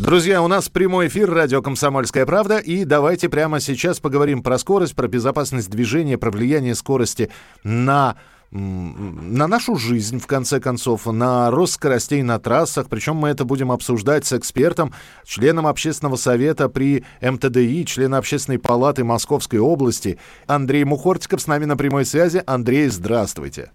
Друзья, у нас прямой эфир радио «Комсомольская правда». И давайте прямо сейчас поговорим про скорость, про безопасность движения, про влияние скорости на на нашу жизнь, в конце концов, на рост скоростей на трассах. Причем мы это будем обсуждать с экспертом, членом общественного совета при МТДИ, членом общественной палаты Московской области. Андрей Мухортиков с нами на прямой связи. Андрей, здравствуйте.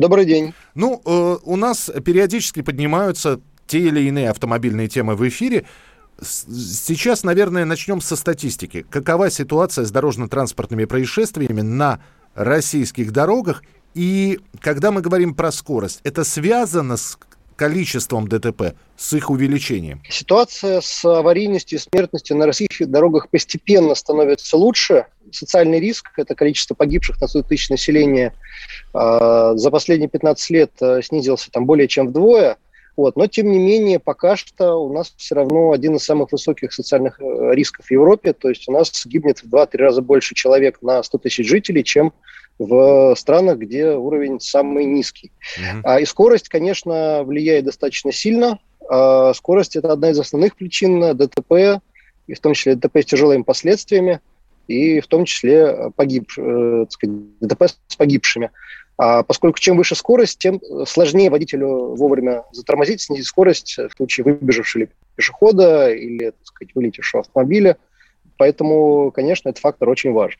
Добрый день. Ну, э, у нас периодически поднимаются те или иные автомобильные темы в эфире. Сейчас, наверное, начнем со статистики. Какова ситуация с дорожно-транспортными происшествиями на российских дорогах? И когда мы говорим про скорость, это связано с количеством ДТП, с их увеличением? Ситуация с аварийностью и смертностью на российских дорогах постепенно становится лучше. Социальный риск, это количество погибших на 100 тысяч населения, э, за последние 15 лет э, снизился там более чем вдвое – вот. Но, тем не менее, пока что у нас все равно один из самых высоких социальных э, рисков в Европе. То есть у нас гибнет в 2-3 раза больше человек на 100 тысяч жителей, чем в странах, где уровень самый низкий. Mm-hmm. А, и скорость, конечно, влияет достаточно сильно. А, скорость – это одна из основных причин ДТП, и в том числе ДТП с тяжелыми последствиями, и в том числе погиб, э, сказать, ДТП с погибшими. А поскольку чем выше скорость, тем сложнее водителю вовремя затормозить, снизить скорость в случае выбежавшего пешехода или, так сказать, вылетевшего автомобиля. Поэтому, конечно, этот фактор очень важен.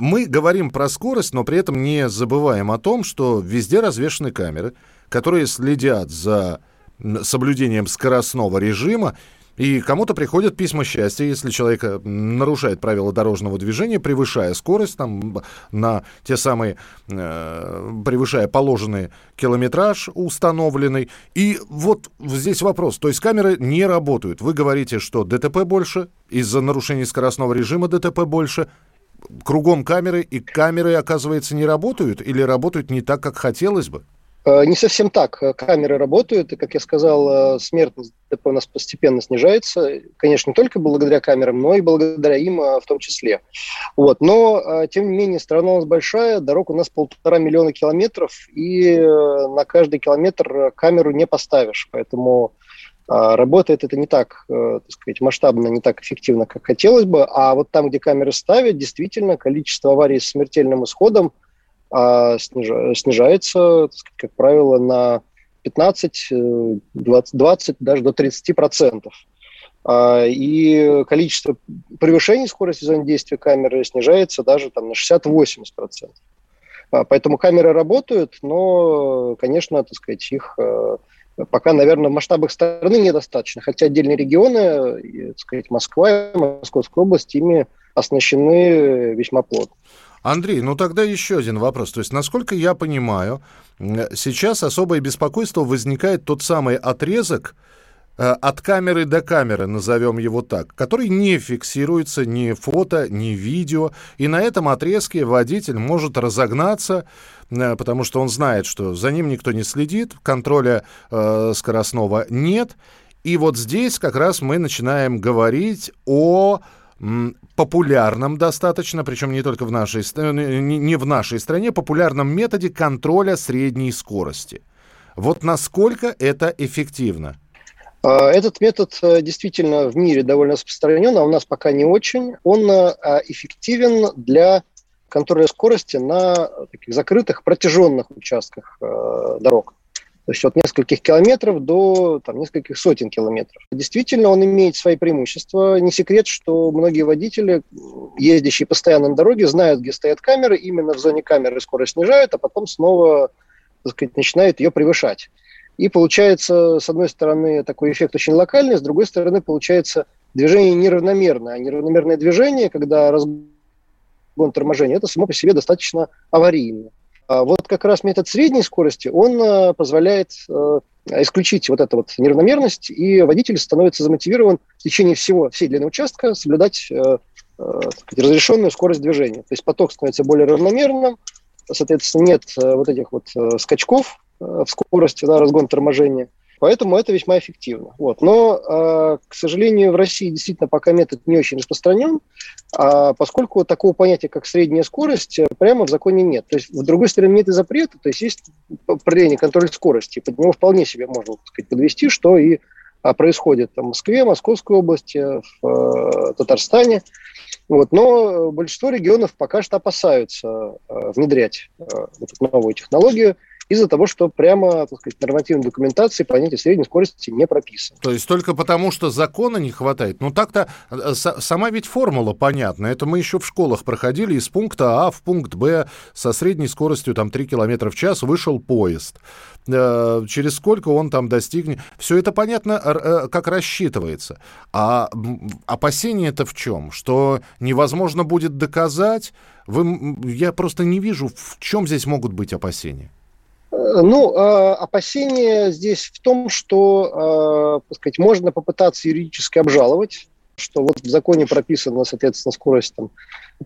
Мы говорим про скорость, но при этом не забываем о том, что везде развешаны камеры, которые следят за соблюдением скоростного режима и кому-то приходят письма счастья, если человек э, нарушает правила дорожного движения, превышая скорость там, на те самые, э, превышая положенный километраж установленный. И вот здесь вопрос. То есть камеры не работают. Вы говорите, что ДТП больше, из-за нарушения скоростного режима ДТП больше. Кругом камеры, и камеры, оказывается, не работают или работают не так, как хотелось бы? Э, не совсем так. Камеры работают, и, как я сказал, э, смертность ДТП у нас постепенно снижается. Конечно, не только благодаря камерам, но и благодаря им э, в том числе. Вот. Но, тем не менее, страна у нас большая, дорог у нас полтора миллиона километров, и на каждый километр камеру не поставишь. Поэтому работает это не так, так сказать, масштабно, не так эффективно, как хотелось бы. А вот там, где камеры ставят, действительно, количество аварий с смертельным исходом – а снижается, сказать, как правило, на 15, 20, 20 даже до 30 процентов. А, и количество превышений скорости зоны действия камеры снижается даже там, на 60-80 процентов. А, поэтому камеры работают, но, конечно, так сказать, их э, пока, наверное, в масштабах страны недостаточно. Хотя отдельные регионы, так сказать, Москва и Московская область ими оснащены весьма плотно. Андрей, ну тогда еще один вопрос. То есть, насколько я понимаю, сейчас особое беспокойство возникает тот самый отрезок, э, от камеры до камеры, назовем его так, который не фиксируется ни фото, ни видео. И на этом отрезке водитель может разогнаться, э, потому что он знает, что за ним никто не следит, контроля э, скоростного нет. И вот здесь как раз мы начинаем говорить о популярном достаточно, причем не только в нашей, не в нашей стране, популярном методе контроля средней скорости. Вот насколько это эффективно? А, этот метод э, действительно в мире довольно распространен, а у нас пока не очень. Он э, эффективен для контроля скорости на таких закрытых протяженных участках э, дорог. То есть от нескольких километров до там, нескольких сотен километров. Действительно, он имеет свои преимущества. Не секрет, что многие водители, ездящие постоянно на дороге, знают, где стоят камеры, именно в зоне камеры скорость снижают, а потом снова так сказать, начинают ее превышать. И получается, с одной стороны, такой эффект очень локальный, с другой стороны, получается движение неравномерное. А неравномерное движение, когда разгон торможения, это само по себе достаточно аварийно. А вот как раз метод средней скорости, он э, позволяет э, исключить вот эту вот неравномерность, и водитель становится замотивирован в течение всего, всей длины участка соблюдать э, разрешенную скорость движения. То есть поток становится более равномерным, соответственно, нет вот этих вот скачков в скорости, да, разгон торможения. Поэтому это весьма эффективно. Вот. Но, э, к сожалению, в России действительно пока метод не очень распространен, а поскольку такого понятия, как средняя скорость, э, прямо в законе нет. То есть, в другой стороне, нет и запрета, то есть есть определение контроль скорости. Под него вполне себе можно так сказать, подвести, что и а, происходит в Москве, Московской области, в э, Татарстане. Вот. Но большинство регионов пока что опасаются э, внедрять эту новую технологию – из-за того, что прямо, так сказать, в нормативной документации понятие средней скорости не прописано. То есть только потому, что закона не хватает? Ну так-то э, сама ведь формула понятна. Это мы еще в школах проходили из пункта А в пункт Б со средней скоростью там 3 км в час вышел поезд. Э, через сколько он там достигнет. Все это понятно, э, как рассчитывается. А опасение это в чем? Что невозможно будет доказать? Вы, я просто не вижу, в чем здесь могут быть опасения. Ну, а, опасение здесь в том, что, а, так сказать, можно попытаться юридически обжаловать, что вот в законе прописана, соответственно, скорость там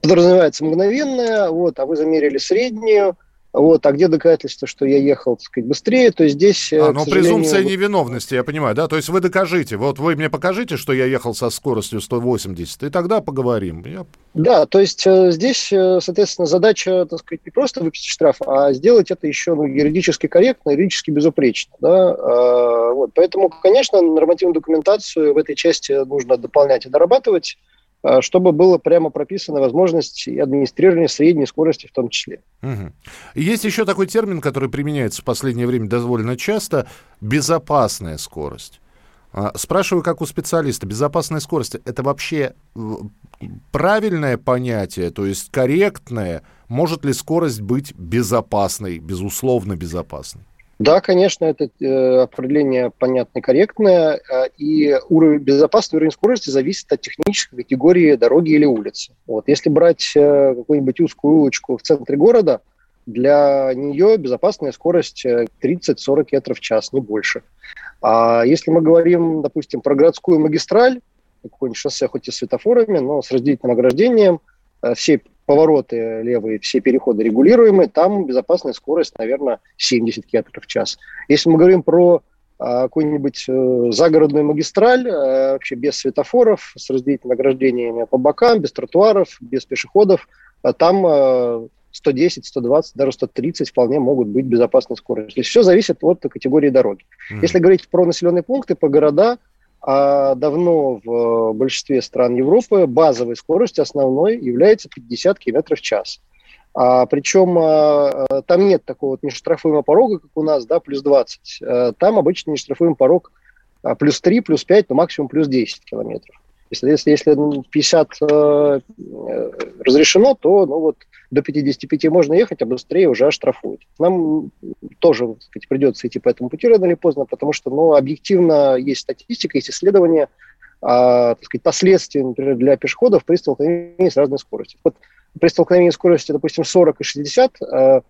подразумевается мгновенная, вот, а вы замерили среднюю, вот, а где доказательства, что я ехал, так сказать, быстрее, то здесь... Э, а, ну, презумпция невиновности, я понимаю, да? То есть вы докажите, вот вы мне покажите, что я ехал со скоростью 180, и тогда поговорим. Я... Да, то есть э, здесь, э, соответственно, задача, так сказать, не просто выписать штраф, а сделать это еще ну, юридически корректно, юридически безупречно, да? А, вот, поэтому, конечно, нормативную документацию в этой части нужно дополнять и дорабатывать, чтобы было прямо прописана возможность администрирования средней скорости в том числе. Угу. Есть еще такой термин, который применяется в последнее время довольно часто – безопасная скорость. А, спрашиваю, как у специалиста, безопасная скорость – это вообще правильное понятие, то есть корректное? Может ли скорость быть безопасной, безусловно безопасной? Да, конечно, это э, определение понятное, корректное, э, и уровень безопасности, уровень скорости зависит от технической категории дороги или улицы. Вот. Если брать э, какую-нибудь узкую улочку в центре города, для нее безопасная скорость 30-40 км в час, не больше. А если мы говорим, допустим, про городскую магистраль, какое-нибудь шоссе, хоть и с светофорами, но с разделительным ограждением, все повороты левые, все переходы регулируемые, там безопасная скорость, наверное, 70 км в час. Если мы говорим про а, какую-нибудь э, загородную магистраль, э, вообще без светофоров, с разделительными ограждениями по бокам, без тротуаров, без пешеходов, а там 110, 120, даже 130 вполне могут быть безопасной скоростью. Все зависит от категории дороги. Mm-hmm. Если говорить про населенные пункты, по города, а давно в большинстве стран Европы базовой скоростью основной является 50 км в час. А, причем а, а, там нет такого вот нештрафуемого порога, как у нас, да, плюс 20. А, там обычно нештрафуемый порог а, плюс 3, плюс 5, но максимум плюс 10 километров. Если, если, если 50 э, разрешено, то ну, вот, до 55 можно ехать, а быстрее уже оштрафуют. Нам тоже так сказать, придется идти по этому пути рано или поздно, потому что ну, объективно есть статистика, есть исследования, а, так сказать, последствий, например, для пешеходов при столкновении с разной скоростью. Вот при столкновении скорости, допустим, 40 и 60 э,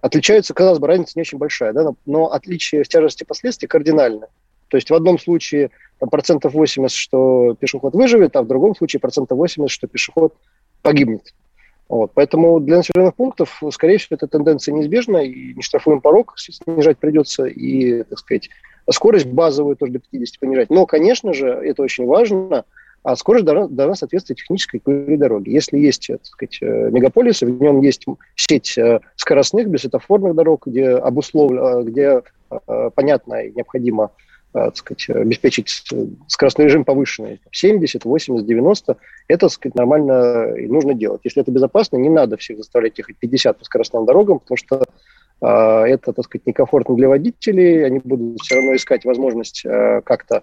отличаются, казалось бы, разница не очень большая, да, но, но отличие в тяжести последствий кардинальное. То есть в одном случае процентов 80, что пешеход выживет, а в другом случае процентов 80, что пешеход погибнет. Вот. Поэтому для населенных пунктов, скорее всего, эта тенденция неизбежна, и нештрафуем порог снижать придется, и, так сказать, скорость базовую тоже до 50 понижать. Но, конечно же, это очень важно, а скорость должна, должна соответствовать технической дороги. Если есть, так сказать, э, мегаполисы, в нем есть сеть э, скоростных, бессветофорных дорог, где обусловлено, где э, понятно и необходимо Э, так сказать, обеспечить скоростной режим повышенный, 70, 80, 90, это, так сказать, нормально и нужно делать. Если это безопасно, не надо всех заставлять ехать 50 по скоростным дорогам, потому что э, это, так сказать, некомфортно для водителей, они будут все равно искать возможность э, как-то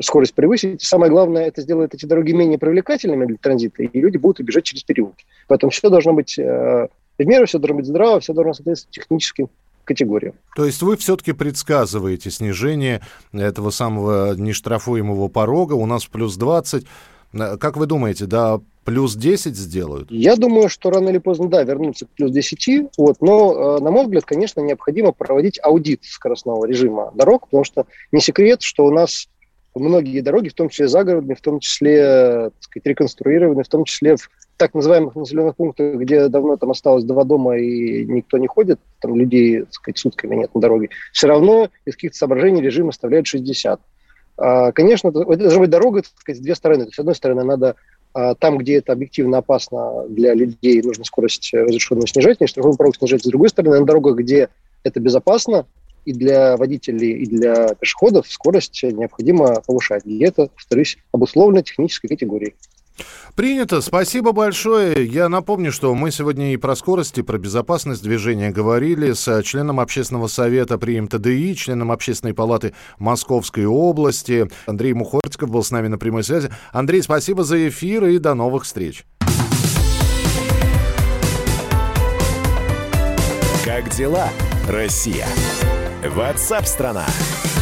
скорость превысить. Самое главное, это сделает эти дороги менее привлекательными для транзита, и люди будут убежать через переулки. Поэтому все должно быть э, в меру, все должно быть здраво, все должно соответствовать техническим категорию. То есть вы все-таки предсказываете снижение этого самого нештрафуемого порога, у нас плюс 20. Как вы думаете, да, плюс 10 сделают? Я думаю, что рано или поздно, да, вернутся к плюс 10. Вот, но, э, на мой взгляд, конечно, необходимо проводить аудит скоростного режима дорог, потому что не секрет, что у нас многие дороги, в том числе загородные, в том числе, так сказать, реконструированные, в том числе в так называемых населенных пунктах, где давно там осталось два дома и никто не ходит, там людей, так сказать, сутками нет на дороге, все равно из каких-то соображений режим оставляет 60. А, конечно, это, должна быть дорога, так сказать, две стороны. То есть, с одной стороны, надо а, там, где это объективно опасно для людей, нужно скорость разрешенную снижать, не штрафовой порог снижать. С другой стороны, на дорогах, где это безопасно, и для водителей, и для пешеходов скорость необходимо повышать. И это, повторюсь, обусловлено технической категорией. Принято. Спасибо большое. Я напомню, что мы сегодня и про скорость, и про безопасность движения говорили с членом общественного совета при МТДИ, членом общественной палаты Московской области. Андрей Мухортиков был с нами на прямой связи. Андрей, спасибо за эфир и до новых встреч. Как дела, Россия? Ватсап-страна! страна